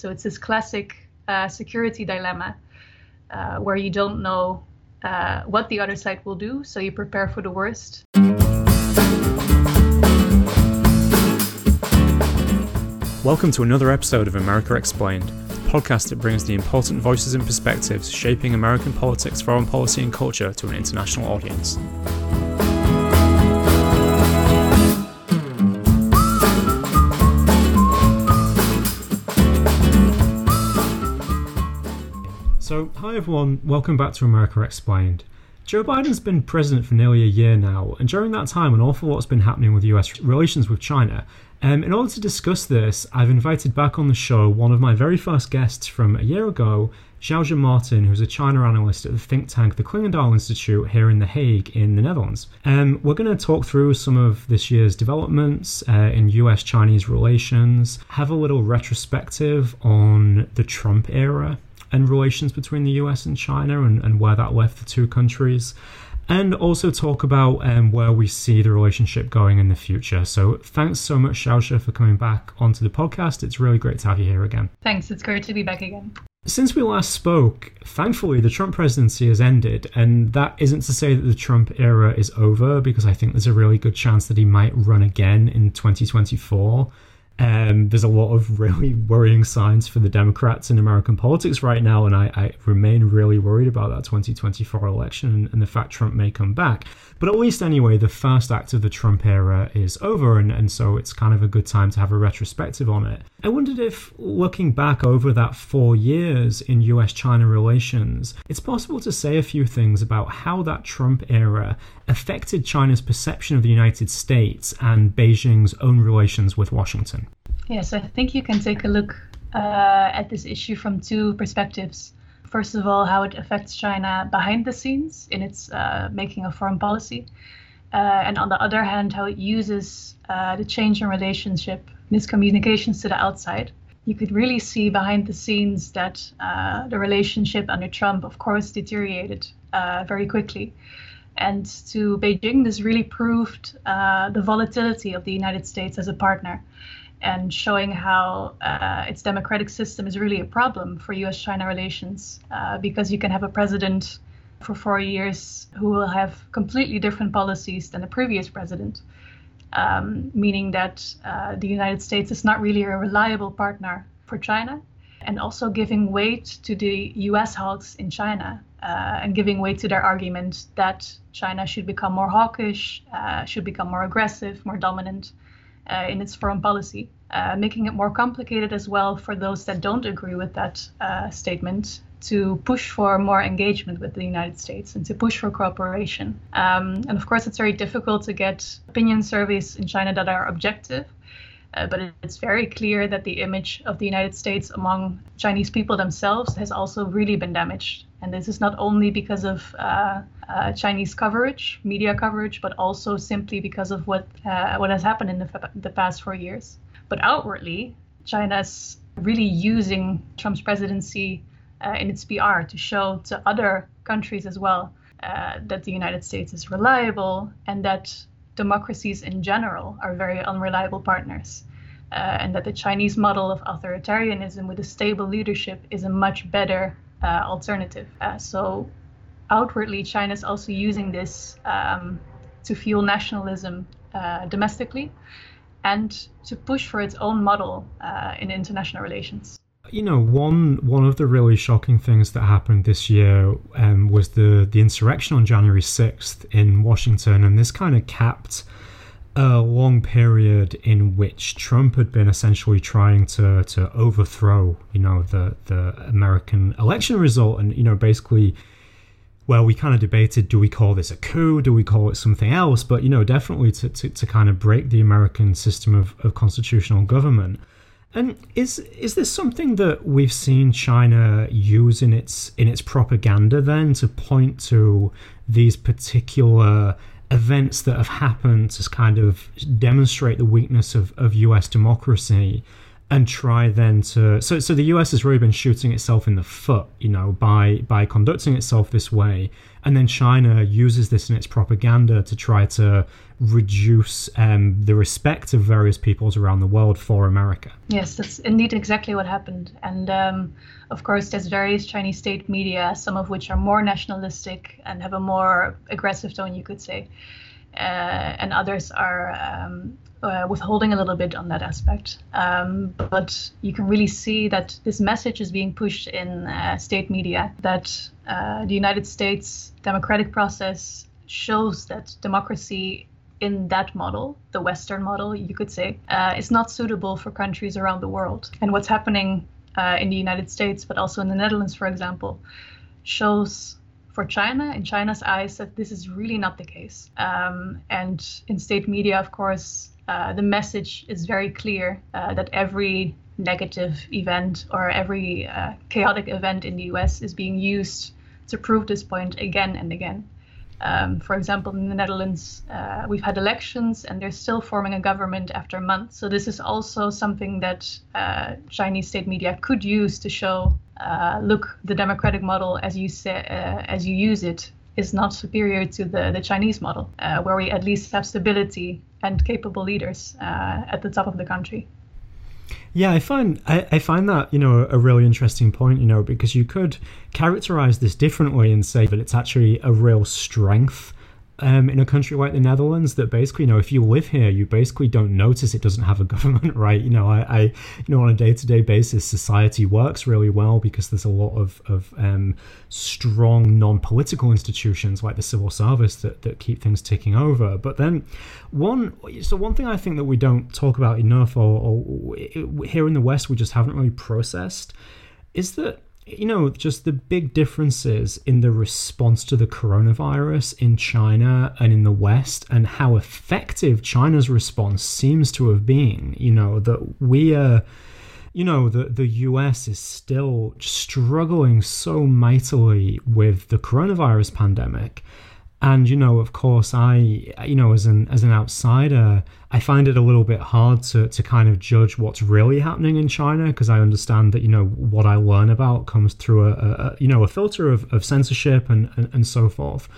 So it's this classic uh, security dilemma uh, where you don't know uh, what the other side will do, so you prepare for the worst. Welcome to another episode of America Explained, the podcast that brings the important voices and perspectives shaping American politics, foreign policy, and culture to an international audience. So, hi everyone, welcome back to America Explained. Joe Biden's been president for nearly a year now, and during that time, an awful lot's been happening with US relations with China. Um, in order to discuss this, I've invited back on the show one of my very first guests from a year ago, Xiaozhen Martin, who's a China analyst at the think tank the Clingendael Institute here in The Hague in the Netherlands. Um, we're going to talk through some of this year's developments uh, in US Chinese relations, have a little retrospective on the Trump era and relations between the US and China and, and where that left the two countries. And also talk about um, where we see the relationship going in the future. So, thanks so much, Xiaozhen, for coming back onto the podcast. It's really great to have you here again. Thanks. It's great to be back again. Since we last spoke, thankfully the Trump presidency has ended, and that isn't to say that the Trump era is over, because I think there's a really good chance that he might run again in 2024. Um, there's a lot of really worrying signs for the Democrats in American politics right now, and I, I remain really worried about that 2024 election and, and, the fact Trump may come back. But at least, anyway, the first act of the Trump era is over, and, and so it's kind of a good time to have a retrospective on it. I wondered if, looking back over that four years in US China relations, it's possible to say a few things about how that Trump era affected China's perception of the United States and Beijing's own relations with Washington. Yes, I think you can take a look uh, at this issue from two perspectives. First of all, how it affects China behind the scenes in its uh, making of foreign policy. Uh, and on the other hand, how it uses uh, the change in relationship, in its communications to the outside. You could really see behind the scenes that uh, the relationship under Trump, of course, deteriorated uh, very quickly. And to Beijing, this really proved the volatility of the United States as a partner and showing how uh, its democratic system is really a problem for US China relations uh, because you can have a president for four years who will have completely different policies than the previous president, um, meaning that uh, the United States is not really a reliable partner for China. And also giving weight to the US hawks in China uh, and giving weight to their argument that China should become more hawkish, uh, should become more aggressive, more dominant uh, in its foreign policy, uh, making it more complicated as well for those that don't agree with that uh, statement to push for more engagement with the United States and to push for cooperation. Um, and of course, it's very difficult to get opinion surveys in China that are objective. Uh, but it's very clear that the image of the United States among Chinese people themselves has also really been damaged. And this is not only because of uh, uh, Chinese coverage, media coverage, but also simply because of what uh, what has happened in the, the past four years. But outwardly, China's really using Trump's presidency uh, in its PR to show to other countries as well uh, that the United States is reliable and that democracies in general are very unreliable partners. Uh, and that the Chinese model of authoritarianism with a stable leadership is a much better uh, alternative. Uh, so outwardly, China is also using this um, to fuel nationalism uh, domestically and to push for its own model uh, in international relations. You know, one one of the really shocking things that happened this year um, was the the insurrection on January sixth in Washington, and this kind of capped a long period in which Trump had been essentially trying to to overthrow, you know, the the American election result, and you know, basically well, we kind of debated do we call this a coup, do we call it something else? But, you know, definitely to, to, to kind of break the American system of, of constitutional government. And is is this something that we've seen China use in its in its propaganda then to point to these particular events that have happened to kind of demonstrate the weakness of, of US democracy and try then to so so the US has really been shooting itself in the foot, you know, by by conducting itself this way, and then China uses this in its propaganda to try to reduce um, the respect of various peoples around the world for America. Yes, that's indeed exactly what happened, and um, of course, there's various Chinese state media, some of which are more nationalistic and have a more aggressive tone, you could say. Uh, and others are um, uh, withholding a little bit on that aspect. Um, but you can really see that this message is being pushed in uh, state media that uh, the United States democratic process shows that democracy in that model, the Western model, you could say, uh, is not suitable for countries around the world. And what's happening uh, in the United States, but also in the Netherlands, for example, shows for China, in China's eyes, that this is really not the case. Um, and in state media, of course, uh, the message is very clear uh, that every negative event or every uh, chaotic event in the US is being used to prove this point again and again. Um, for example, in the Netherlands, uh, we've had elections and they're still forming a government after a month. So, this is also something that uh, Chinese state media could use to show look, the democratic model, as you say, as you use it, is not superior to the, the Chinese model, uh, where we at least have stability and capable leaders uh, at the top of the country. Yeah, I find I, I, find that you know a really interesting point. You know, because you could characterize this differently and say that it's actually a real strength um, in a country like the Netherlands that basically, you know, if you live here, you basically don't notice it doesn't have a government, right? You know, I, I you know, on a day to day basis, society works really well because there's a lot of, of um, strong non political institutions like the civil service that, that keep things ticking over. But then, one, so one thing I think that we don't talk about enough, or, or here in the West, we just haven't really processed, is that you know, just the big differences in the response to the coronavirus in China and in the West, and how effective China's response seems to have been. You know, that we are. You know, the, the US is still struggling so mightily with the coronavirus pandemic and you know of course i you know as an as an outsider i find it a little bit hard to to kind of judge what's really happening in china because i understand that you know what i learn about comes through a, a you know a filter of, of censorship and, and and so forth.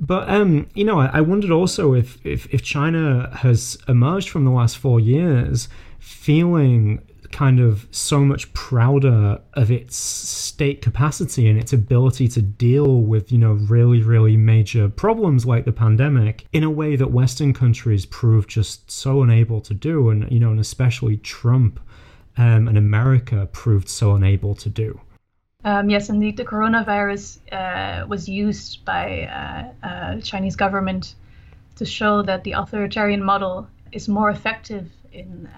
But um, you know, I, I wondered also if, if if China has emerged from the last four years feeling kind of so much prouder of its state capacity and its ability to deal with, you know, really, really major problems like the pandemic in a way that Western countries proved just so unable to do. And, you know, and especially Trump um, and America proved so unable to do. Um, yes, indeed, the coronavirus uh, was used by uh, uh, Chinese government to show that the authoritarian model is more effective in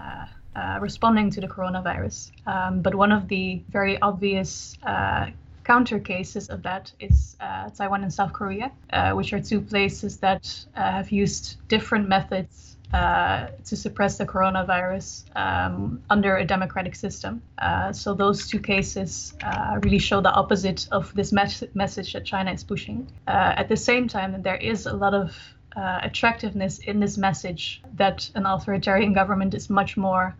uh, responding to the coronavirus. Um, but one of the very obvious uh, counter cases of that is uh, Taiwan and South Korea, uh, which are two places that uh, have used different methods to suppress the coronavirus um, under a democratic system. so those two cases really show the opposite of this mes- message that China is pushing. at the same time, there is a lot of uh, attractiveness in this message that an authoritarian government is much more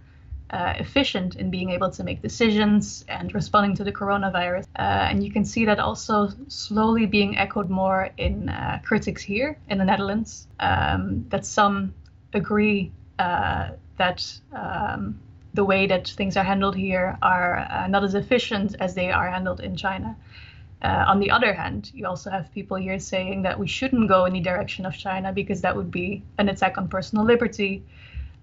uh, efficient in being able to make decisions and responding to the coronavirus. Uh, and you can see that also slowly being echoed more in uh, critics here in the Netherlands, um, that some agree uh, that um, the way that things are handled here are uh, not as efficient as they are handled in China. Uh, on the other hand, you also have people here saying that we shouldn't go in the direction of China because that would be an attack on personal liberty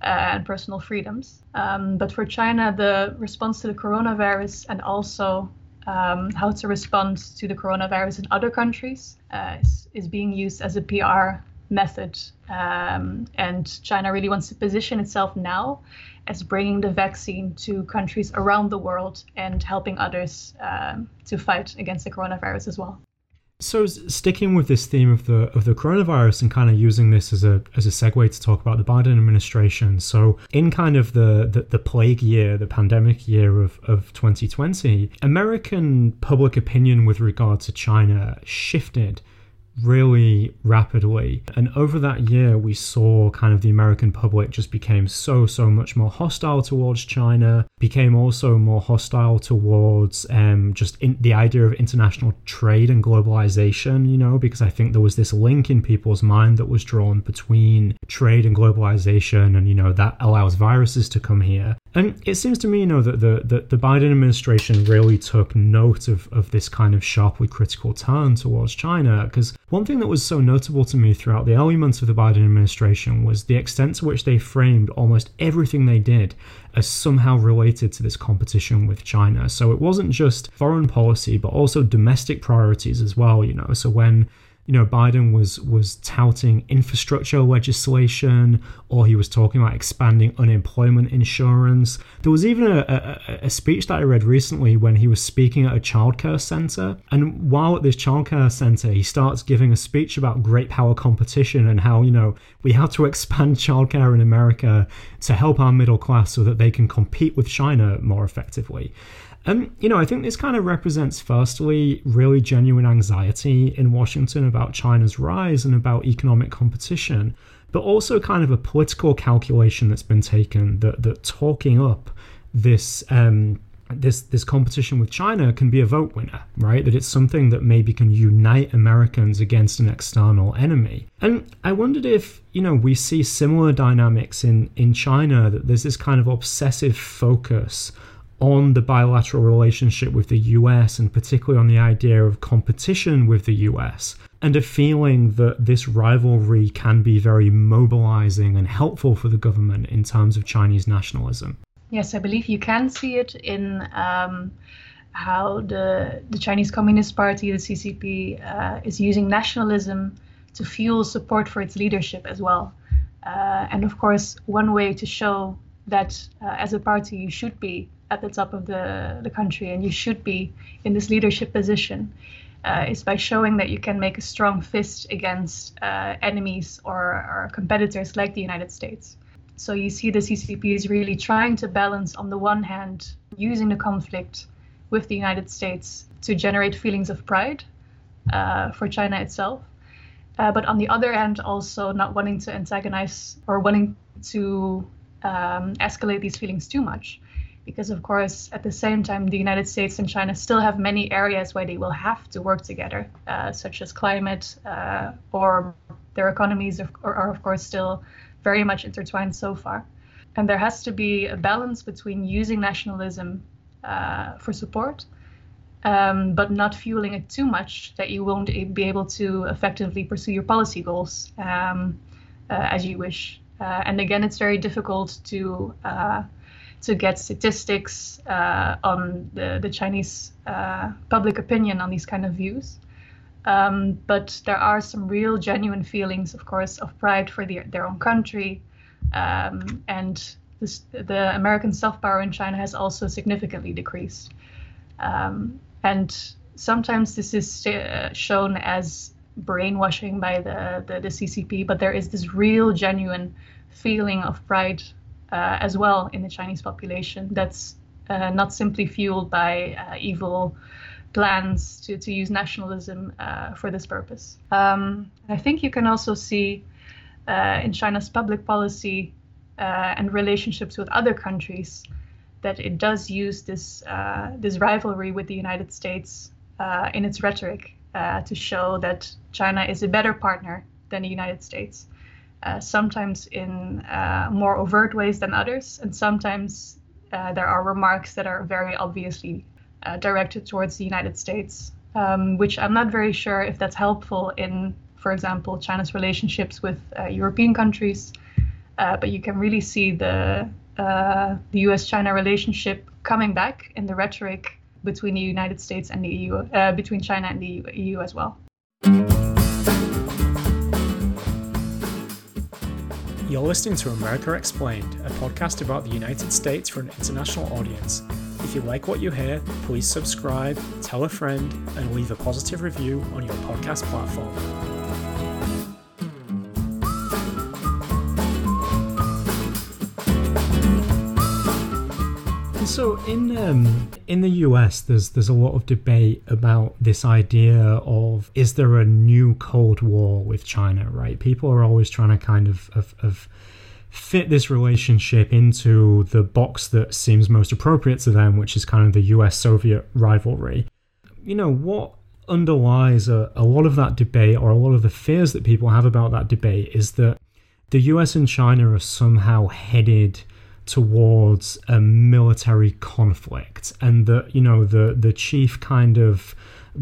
and personal freedoms. Um, but for China, the response to the coronavirus and also um, how to respond to the coronavirus in other countries uh, is, is, being used as a PR method. Um, and China really wants to position itself now as bringing the vaccine to countries around the world and helping others um, to fight against the coronavirus as well. So sticking with this theme of the of the coronavirus and kind of using this as a as a segue to talk about the Biden administration. So in kind of the the, the plague year, the pandemic year of, of 2020, American public opinion with regard to China shifted really rapidly. And over that year, we saw kind of the American public just became so, so much more hostile towards China, became also more hostile towards um, just the idea of international trade and globalization, you know, because I think there was this link in people's mind that was drawn between trade and globalization, and, you know, that allows viruses to come here. And it seems to me, you know, that the, the, the Biden administration really took note of, of this kind of sharply critical turn towards China. Because one thing that was so notable to me throughout the early months of the Biden administration was the extent to which they framed almost everything they did as somehow related to this competition with China. So it wasn't just foreign policy, but also domestic priorities as well, you know. So when you know, Biden was was touting infrastructure legislation, or he was talking about expanding unemployment insurance. There was even a, a, a, speech that I read recently when he was speaking at a childcare center, and while at this childcare center, he starts giving a speech about great power competition and how you know we have to expand childcare in America to help our middle class so that they can compete with China more effectively. And, you know, I think this kind of represents, firstly, really genuine anxiety in Washington about China's rise and about economic competition, but also kind of a political calculation that's been taken that, that talking up this. Um, this this competition with China can be a vote winner, right? That it's something that maybe can unite Americans against an external enemy. And I wondered if, you know, we see similar dynamics in in China that there's this kind of obsessive focus on the bilateral relationship with the US and particularly on the idea of competition with the US and a feeling that this rivalry can be very mobilizing and helpful for the government in terms of Chinese nationalism. Yes, I believe you can see it in um, how the, the Chinese Communist Party, the CCP, uh, is using nationalism to fuel support for its leadership as well. Uh, and of course, one way to show that uh, as a party you should be at the top of the, the country and you should be in this leadership position uh, is by showing that you can make a strong fist against uh, enemies or, or, competitors like the United States. So you see the CCP is really trying to balance, on the one hand, using the conflict with the United States to generate feelings of pride uh, for China itself. Uh, but on the other hand, also not wanting to antagonize or wanting to um, escalate these feelings too much because of course at the same time the united states and china still have many areas where they will have to work together uh, such as climate uh, or their economies are, are, of course still very much intertwined so far. And there has to be a balance between using nationalism uh, for support um, but not fueling it too much that you won't be able to effectively pursue your policy goals um, uh, as you wish. Uh, and again it's very difficult to uh, to get statistics uh, on the, the Chinese uh, public opinion on these kind of views. Um, but there are some real genuine feelings, of course, of pride for the, their own country. Um, and this, the American soft power in China has also significantly decreased. Um, and sometimes this is uh, shown as brainwashing by the, the, the CCP, but there is this real, genuine feeling of pride uh, as well in the Chinese population. That's uh, not simply fueled by uh, evil plans to, to use nationalism uh, for this purpose. Um, I think you can also see uh, in China's public policy uh, and relationships with other countries that it does use this this rivalry with the United States in its rhetoric to show that China is a better partner than the United States uh, sometimes in uh, more overt ways than others, and sometimes uh, there are remarks that are very obviously uh, directed towards the United States, um, which I'm not very sure if that's helpful in, for example, China's relationships with uh, European countries. but you can really see the the U.S.-China relationship coming back in the rhetoric between the United States and the EU, between China and the EU as well. You're listening to America Explained, a podcast about the United States for an international audience. If you like what you hear, please subscribe, tell a friend, and leave a positive review on your podcast platform. So in um, in the US, there's there's a lot of debate about this idea of is there a new Cold War with China? Right? People are always trying to kind of, of, of fit this relationship into the box that seems most appropriate to them, which is kind of the US Soviet rivalry. You know, what underlies a, a lot of that debate or a lot of the fears that people have about that debate is that the US and China are somehow headed towards a military conflict and that you know the the chief kind of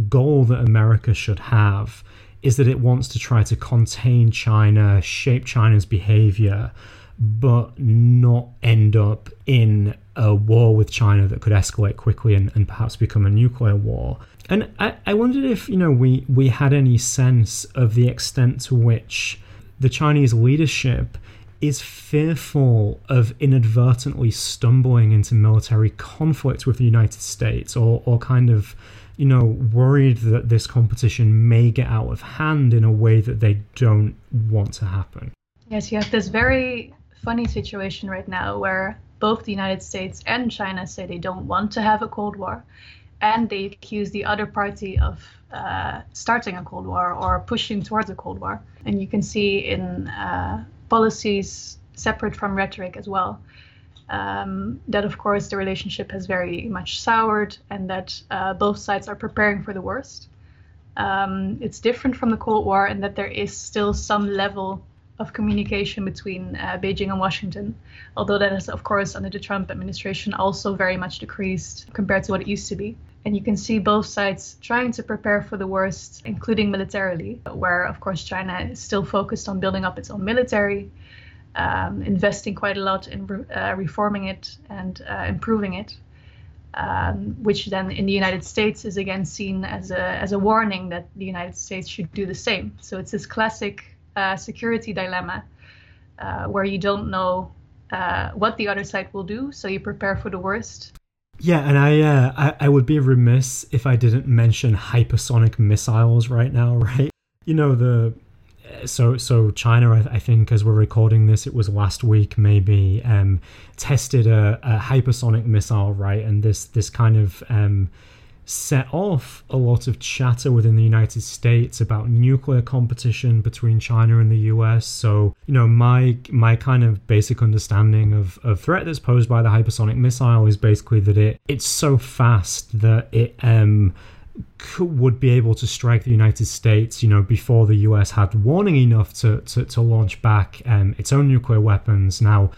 goal that America should have is that it wants to try to contain China, shape China's behavior, but not end up in a war with China that could escalate quickly and, and perhaps become a nuclear war. And I, I wondered if, you know, we, we had any sense of the extent to which the Chinese leadership is fearful of inadvertently stumbling into military conflict with the United States or, or kind of, you know, worried that this competition may get out of hand in a way that they don't want to happen. Yes, you have this very funny situation right now where both the United States and China say they don't want to have a Cold War, and they accuse the other party of uh, starting a Cold War or pushing towards a Cold War. And you can see in uh, policies separate from rhetoric as well. Um, that of course the relationship has very much soured and that uh, both sides are preparing for the worst. Um, it's different from the Cold War in that there is still some level of communication between uh, Beijing and Washington, although that has, of course, under the Trump administration also very much decreased compared to what it used to be. And you can see both sides trying to prepare for the worst, including militarily, where, of course, China is still focused on building up its own military, um, investing quite a lot in re- uh, reforming it and uh, improving it. Um, which then in the United States is again seen as a as a warning that the United States should do the same. So it's this classic uh, security dilemma uh, where you don't know uh, what the other side will do, so you prepare for the worst. Yeah, and I, uh, I I would be remiss if I didn't mention hypersonic missiles right now, right? You know the so so China, I, I, think, as we're recording this, it was last week maybe um, tested a, a hypersonic missile, right? And this this kind of um, set off a lot of chatter within the United States about nuclear competition between China and the US. So, you know, my my kind of basic understanding of, of threat that's posed by the hypersonic missile is basically that it it's so fast that it um could, would be able to strike the United States, you know, before the US had warning enough to to, to launch back um, its own nuclear weapons. Now,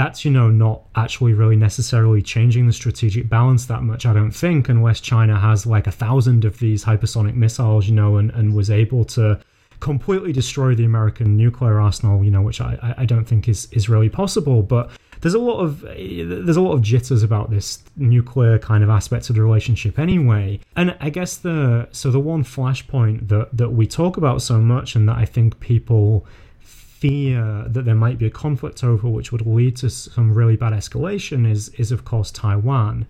that's you know not actually really necessarily changing the strategic balance that much i don't think unless china has like a thousand of these hypersonic missiles you know and, and was able to completely destroy the american nuclear arsenal you know which i i don't think is is really possible. But there's a lot of there's a lot of jitters about this nuclear kind of aspect of the relationship anyway. And i guess the so the one flashpoint that that we talk about so much and that i think people fear that there might be a conflict over, which would lead to some really bad escalation, is is of course Taiwan.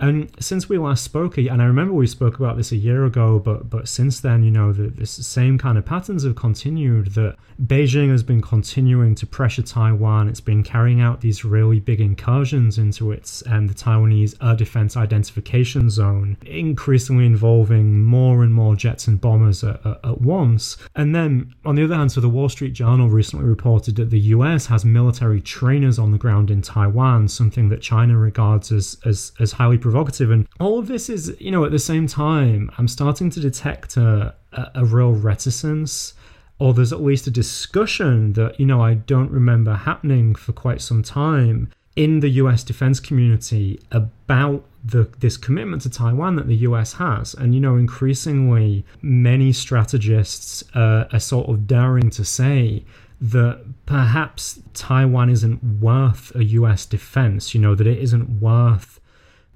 And since we last spoke, and I remember we spoke about this a year ago, but but since then, you know, the, same kind of patterns have continued. That Beijing has been continuing to pressure Taiwan. It's been carrying out these really big incursions into its and um, the Taiwanese air defense identification zone, increasingly involving more and more jets and bombers at, at, at once. And then on the other hand, so the Wall Street Journal recently reported that the U.S. has military trainers on the ground in Taiwan, something that China regards as as, as highly provocative. And all of this is, you know, at the same time, I'm starting to detect a, a, a real reticence or there's at least a discussion that, you know, I don't remember happening for quite some time in the US defense community about the this commitment to Taiwan that the US has. And, you know, increasingly many strategists uh, are sort of daring to say that perhaps Taiwan isn't worth a US defense, you know, that it isn't worth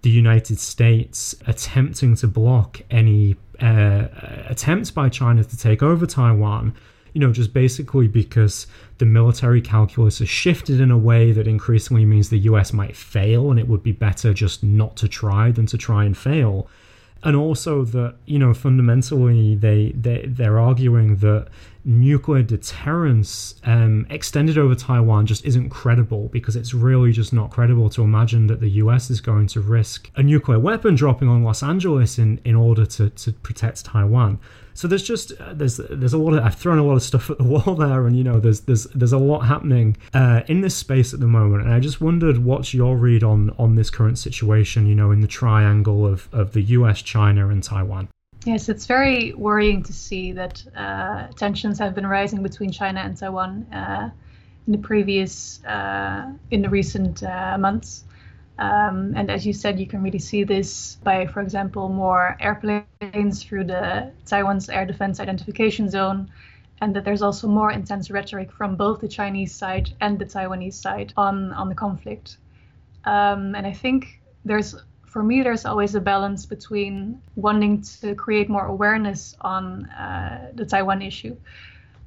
the United States attempting to block any uh, attempts by China to take over Taiwan, you know, just basically because the military calculus has shifted in a way that increasingly means the US might fail and it would be better just not to try than to try and fail. And also that, you know, fundamentally they, they they're arguing that nuclear deterrence um, extended over Taiwan just isn't credible because it's really just not credible to imagine that the US is going to risk a nuclear weapon dropping on Los Angeles in, in order to, to protect Taiwan. So there's just uh, there's there's a lot of I've thrown a lot of stuff at the wall there, and you know there's there's there's a lot happening uh, in this space at the moment, and I just wondered what's your read on on this current situation, you know, in the triangle of of the U.S., China, and Taiwan. Yes, it's very worrying to see that uh, tensions have been rising between China and Taiwan uh, in the previous, uh, in the recent months. Um, and as you said, you can really see this by, for example, more airplanes through the Taiwan's air defense identification zone, and that there's also more intense rhetoric from both the Chinese side and the Taiwanese side on on the conflict. Um, and I think there's, for me, there's always a balance between wanting to create more awareness on uh, the Taiwan issue,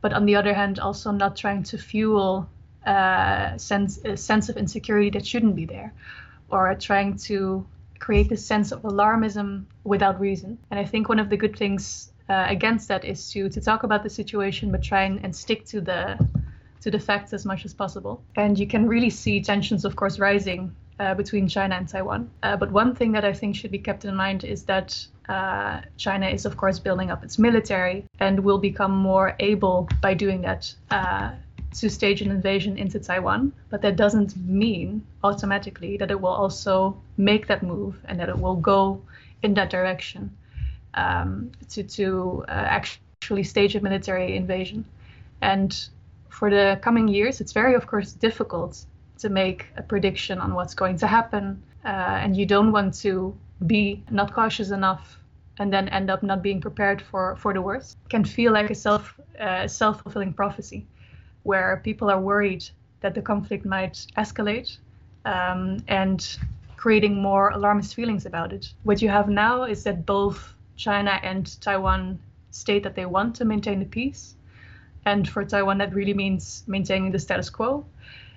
but on the other hand, also not trying to fuel uh, sense a sense of insecurity that shouldn't be there or trying to create this sense of alarmism without reason. And I think one of the good things uh, against that is to to talk about the situation, but try and, and stick to the to the facts as much as possible. And you can really see tensions, of course, rising uh, between China and Taiwan. Uh, but one thing that I think should be kept in mind is that uh, China is, of course, building up its military and will become more able by doing that uh, to stage an invasion into Taiwan, but that doesn't mean automatically that it will also make that move and that it will go in that direction um, to to uh, actually stage a military invasion. And for the coming years, it's very, of course, difficult to make a prediction on what's going to happen, uh, and you don't want to be not cautious enough and then end up not being prepared for for the worst. It can feel like a self uh, self fulfilling prophecy where people are worried that the conflict might escalate um, and creating more alarmist feelings about it. What you have now is that both China and Taiwan state that they want to maintain the peace. And for Taiwan, that really means maintaining the status quo.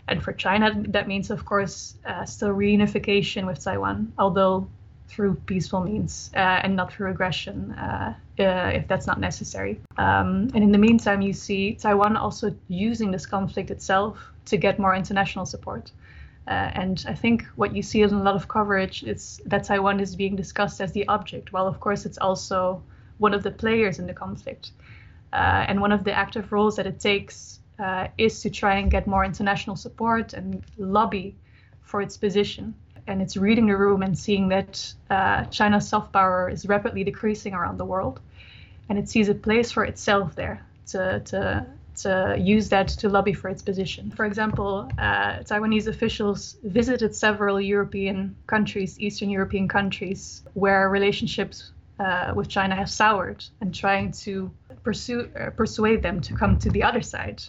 And for China, that means, of course, uh, still reunification with Taiwan, although through peaceful means uh, and not through aggression uh, uh, if that's not necessary. Um, and in the meantime, you see Taiwan also using this conflict itself to get more international support. Uh, and I think what you see in a lot of coverage is that Taiwan is being discussed as the object, while of course it's also one of the players in the conflict. Uh, and one of the active roles that it takes is to try and get more international support and lobby for its position and it's reading the room and seeing that uh, China's soft power is rapidly decreasing around the world, and it sees a place for itself there to to to use that to lobby for its position. For example, uh, Taiwanese officials visited several European countries, Eastern European countries, where relationships uh, with China have soured, and trying to pursue uh, persuade them to come to the other side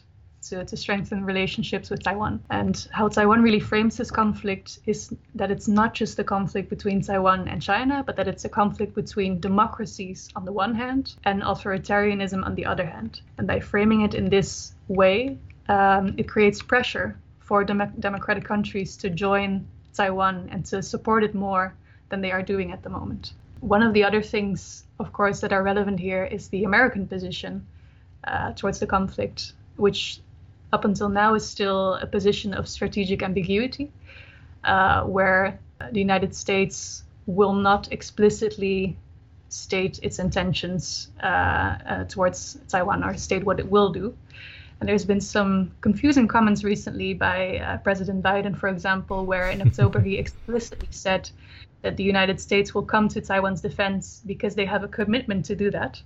to, to strengthen relationships with Taiwan. And how Taiwan really frames this conflict is that it's not just a conflict between Taiwan and China, but that it's a conflict between democracies on the one hand and authoritarianism on the other hand. And by framing it in this way, um, it creates pressure for dem- democratic countries to join Taiwan and to support it more than they are doing at the moment. One of the other things, of course, that are relevant here is the American position uh, towards the conflict, which up until now is still a position of strategic ambiguity, uh, where the United States will not explicitly state its intentions uh, uh, towards Taiwan or state what it will do. And there's been some confusing comments recently by uh, President Biden, for example, where in October he explicitly said that the United States will come to Taiwan's defense because they have a commitment to do that,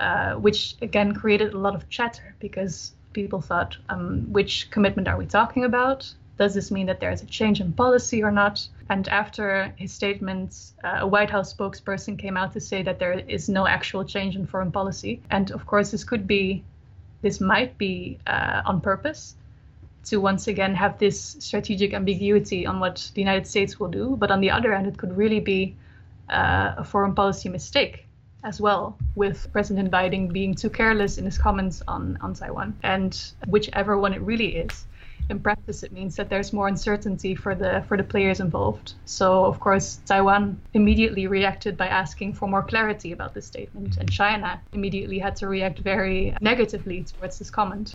uh, which again created a lot of chatter because people thought, um, which commitment are we talking about? Does this mean that there's a change in policy or not? And after his statements, uh, a White House spokesperson came out to say that there is no actual change in foreign policy. And of course, this could be, this might be uh, on purpose to once again have this strategic ambiguity on what the United States will do. But on the other hand, it could really be uh, a foreign policy mistake as well, with President Biden being too careless in his comments on, on Taiwan. And whichever one it really is, in practice, it means that there's more uncertainty for the for the players involved. So, of course, Taiwan immediately reacted by asking for more clarity about this statement, and China immediately had to react very negatively towards this comment.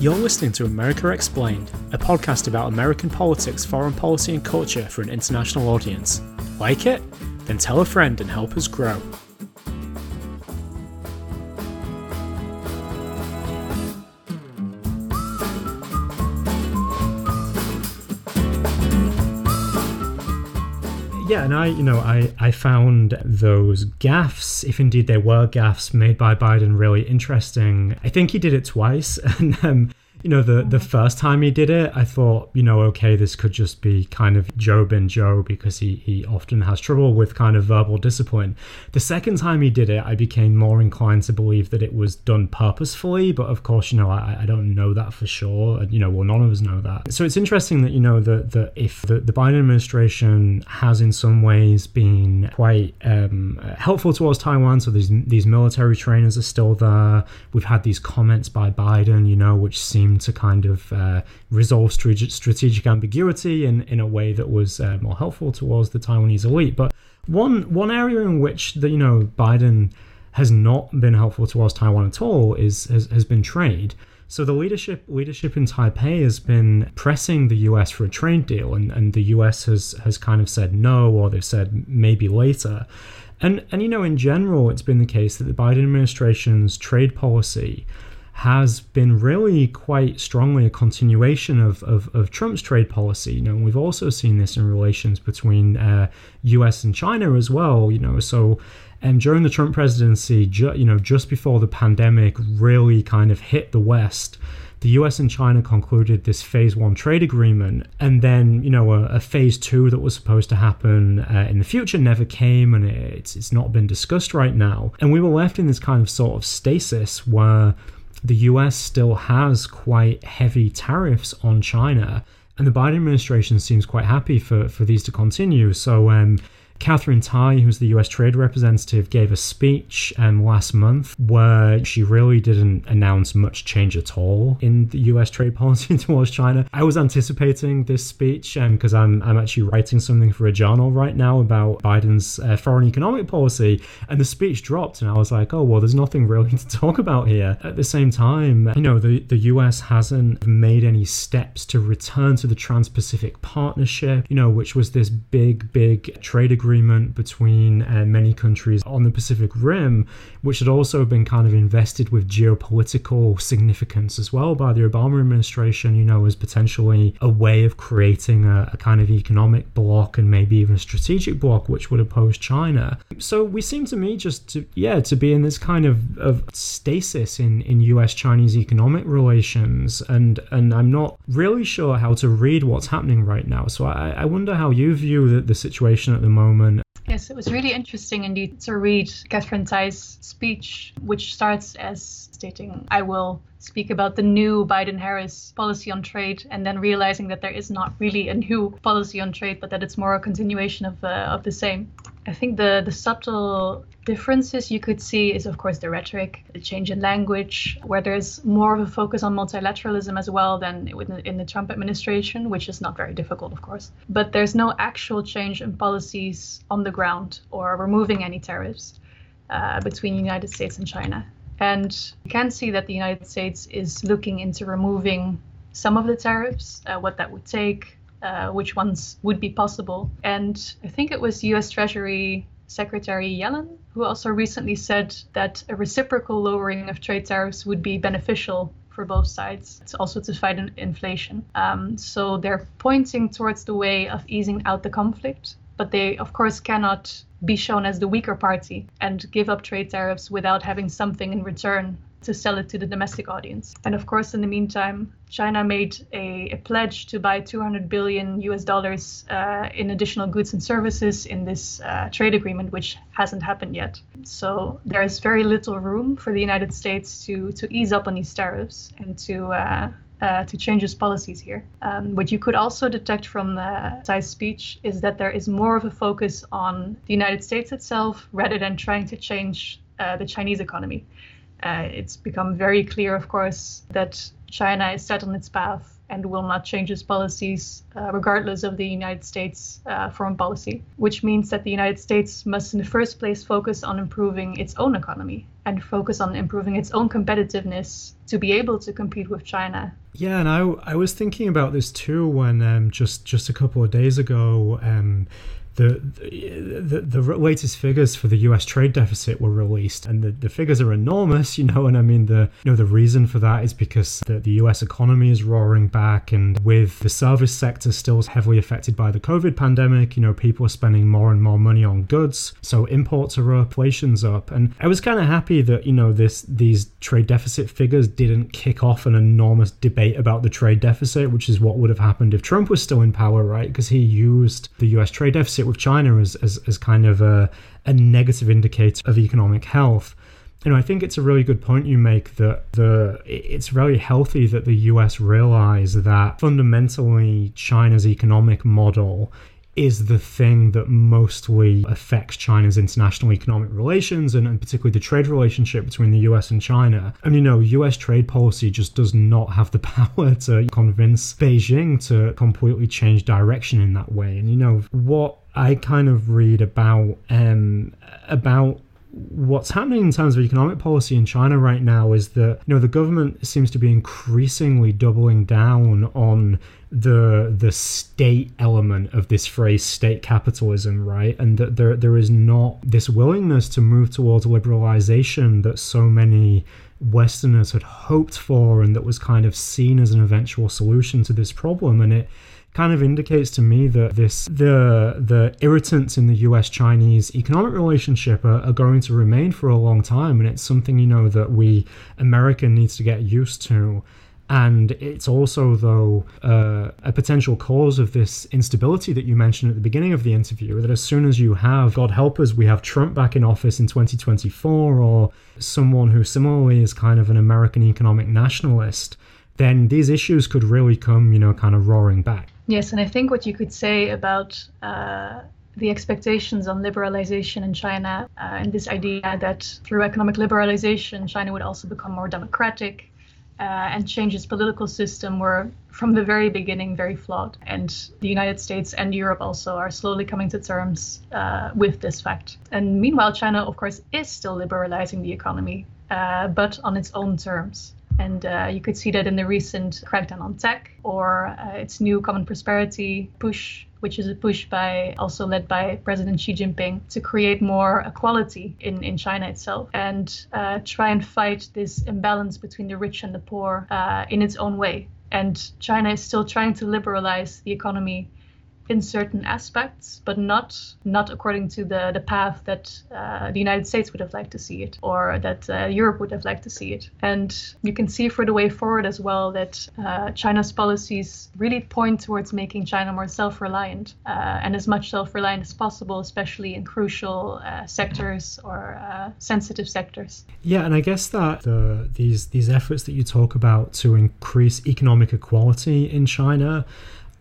You're listening to America Explained, a podcast about American politics, foreign policy, and culture for an international audience. Like it? Then tell a friend and help us grow. yeah, and I, you know, I, I found those gaffes, if indeed they were gaffes made by Biden, really interesting. I think he did it twice, and um, you know, the the first time he did it, I thought, you know, okay, this could just be kind of Joe and Joe because he he often has trouble with kind of verbal discipline. The second time he did it, I became more inclined to believe that it was done purposefully, but of course, you know, I, I don't know that for sure. You know, well, none of us know that. So it's interesting that you know that that if the, the Biden administration has in some ways been quite um, helpful towards Taiwan, so these these military trainers are still there. We've had these comments by Biden, you know, which seem to kind of uh, resolve strategic ambiguity in, in a way that was uh, more helpful towards the Taiwanese elite. But one one area in which the you know Biden has not been helpful towards Taiwan at all is has, has been trade. So the leadership leadership in Taipei has been pressing the US for a trade deal, and, and the US has has kind of said no, or they've said maybe later. And and you know, in general, it's been the case that the Biden administration's trade policy has been really quite strongly a continuation of, of, of, Trump's trade policy. You know, we've also seen this in relations between uh, U.S. and China as well. You know, so and during the Trump presidency, ju- you know, just before the pandemic really kind of hit the West. The US and China concluded this phase one trade agreement, and then, you know, a, a phase two that was supposed to happen uh, in the future never came, and it's, it's not been discussed right now. And we were left in this kind of sort of stasis where the US still has quite heavy tariffs on China. And the Biden administration seems quite happy for, for these to continue. So, um, Katherine Tai, who's the US trade representative, gave a speech um, last month where she really didn't announce much change at all in the US trade policy towards China. I was anticipating this speech because um, I'm, I'm actually writing something for a journal right now about Biden's uh, foreign economic policy, and the speech dropped, and I was like, oh, well, there's nothing really to talk about here. At the same time, you know, the, the US hasn't made any steps to return to the Trans Pacific Partnership, you know, which was this big, big trade agreement agreement between uh, many countries on the Pacific Rim, which had also been kind of invested with geopolitical significance as well by the Obama administration, you know, as potentially a way of creating a, a kind of economic bloc and maybe even a strategic bloc which would oppose China. So we seem to me just to, yeah, to be in this kind of, of stasis in, in US Chinese economic relations. And, and I'm not really sure how to read what's happening right now. So I, I wonder how you view the, the situation at the moment Yes, it was really interesting indeed to read Katherine Tai's speech, which starts as stating, I will speak about the new Biden Harris policy on trade, and then realizing that there is not really a new policy on trade, but that it's more a continuation of, uh, of the same. I think the, the subtle differences you could see is, of course, the rhetoric, the change in language, where there's more of a focus on multilateralism as well than in the Trump administration, which is not very difficult, of course. But there's no actual change in policies on the ground or removing any tariffs uh, between the United States and China. And you can see that the United States is looking into removing some of the tariffs, uh, what that would take, uh, which ones would be possible. And I think it was US Treasury Secretary Yellen who also recently said that a reciprocal lowering of trade tariffs would be beneficial for both sides. It's also to fight inflation. Um, so they're pointing towards the way of easing out the conflict, but they, of course, cannot be shown as the weaker party and give up trade tariffs without having something in return to sell it to the domestic audience. And of course, in the meantime, China made a, a pledge to buy 200 billion US dollars uh, in additional goods and services in this uh, trade agreement, which hasn't happened yet. So there is very little room for the United States to to ease up on these tariffs and to uh, uh, to change its policies here. Um, what you could also detect from the Tai's speech is that there is more of a focus on the United States itself rather than trying to change uh, the Chinese economy. Uh, it's become very clear, of course, that China is set on its path and will not change its policies uh, regardless of the United States uh, foreign policy, which means that the United States must, in the first place, focus on improving its own economy and focus on improving its own competitiveness to be able to compete with China. Yeah, and I, I was thinking about this too when um, just just a couple of days ago. Um, the, the the latest figures for the U.S. trade deficit were released, and the, the figures are enormous, you know. And I mean, the you know the reason for that is because the, the U.S. economy is roaring back, and with the service sector still heavily affected by the COVID pandemic, you know, people are spending more and more money on goods, so imports are up, inflation's up, and I was kind of happy that you know this these trade deficit figures didn't kick off an enormous debate about the trade deficit, which is what would have happened if Trump was still in power, right? Because he used the U.S. trade deficit with China as, as, as kind of a, a negative indicator of economic health. You know, I think it's a really good point you make that the it's very healthy that the US realize that fundamentally China's economic model is the thing that mostly affects China's international economic relations and, and, particularly the trade relationship between the US and China. And you know, US trade policy just does not have the power to convince Beijing to completely change direction in that way. And you know, what I kind of read about um, about what's happening in terms of economic policy in China right now is that you know the government seems to be increasingly doubling down on the the state element of this phrase state capitalism right? And that there there is not this willingness to move towards liberalization that so many westerners had hoped for and that was kind of seen as an eventual solution to this problem. And it kind of indicates to me that this the the irritants in the US Chinese economic relationship are, are, going to remain for a long time and it's something you know that we America needs to get used to. And it's also though uh, a potential cause of this instability that you mentioned at the beginning of the interview that as soon as you have god help us we have trump back in office in 2024 or someone who similarly is kind of an american economic nationalist then these issues could really come you know kind of roaring back Yes, and I think what you could say about uh, the expectations on liberalization in China uh, and this idea that through economic liberalization, China would also become more democratic uh, and change its political system were from the very beginning very flawed. And the United States and Europe also are slowly coming to terms uh, with this fact. And meanwhile, China, of course, is still liberalizing the economy, uh, but on its own terms. And uh, you could see that in the recent crackdown on tech or uh, its new common prosperity push, which is a push by also led by President Xi Jinping to create more equality in, in China itself and uh, try and fight this imbalance between the rich and the poor uh, in its own way. And China is still trying to liberalize the economy in certain aspects, but not not according to the the path that uh, the United States would have liked to see it, or that uh, Europe would have liked to see it. And you can see for the way forward as well that uh, China's policies really point towards making China more self-reliant uh, and as much self-reliant as possible, especially in crucial uh, sectors or uh, sensitive sectors. Yeah, and I guess that the, these these efforts that you talk about to increase economic equality in China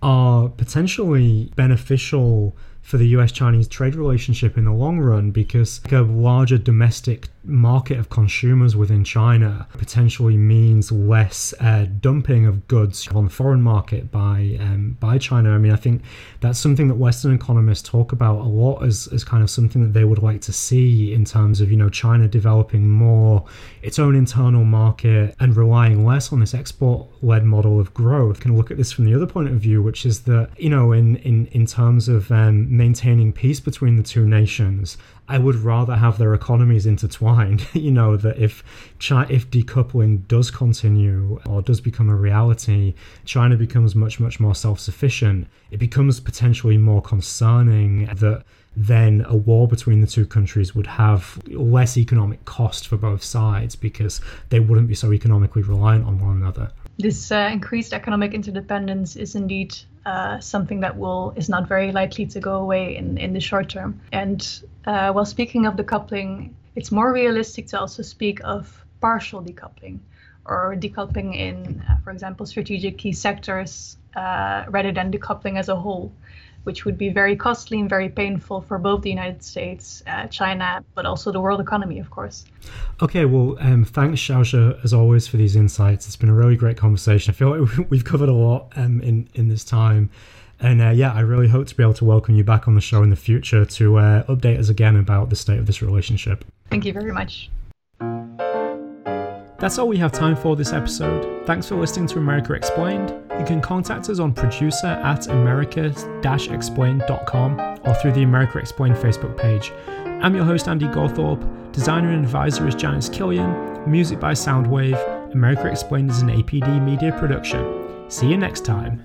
are potentially beneficial for the US Chinese trade relationship in the long run because a larger domestic market of consumers within China potentially means less uh, dumping of goods on the foreign market by um, by China. I mean, I think that's something that Western economists talk about a lot as, as kind of something that they would like to see in terms of you know China developing more its own internal market and relying less on this export-led model of growth. Can look at this from the other point of view, which is that you know in in in terms of um, maintaining peace between the two nations I would rather have their economies intertwined. you know that if China, if decoupling does continue or does become a reality, China becomes much much more self-sufficient. It becomes potentially more concerning that then a war between the two countries would have less economic cost for both sides because they wouldn't be so economically reliant on one another. This uh, increased economic interdependence is indeed uh, something that will is not very likely to go away in, in the short term. And uh, while speaking of decoupling, it's more realistic to also speak of partial decoupling or decoupling in, uh, for example, strategic key sectors uh, rather than decoupling as a whole. Which would be very costly and very painful for both the United States, uh, China, but also the world economy, of course. Okay, well, um, thanks, Xiaoxue, as always, for these insights. It's been a really great conversation. I feel like we've covered a lot um, in, in this time. And uh, yeah, I really hope to be able to welcome you back on the show in the future to uh, update us again about the state of this relationship. Thank you very much. That's all we have time for this episode. Thanks for listening to America Explained. You can contact us on producer at america-explained.com or through the America Explained Facebook page. I'm your host, Andy Gawthorpe. Designer and advisor is Janice Killian. Music by Soundwave. America Explained is an APD media production. See you next time.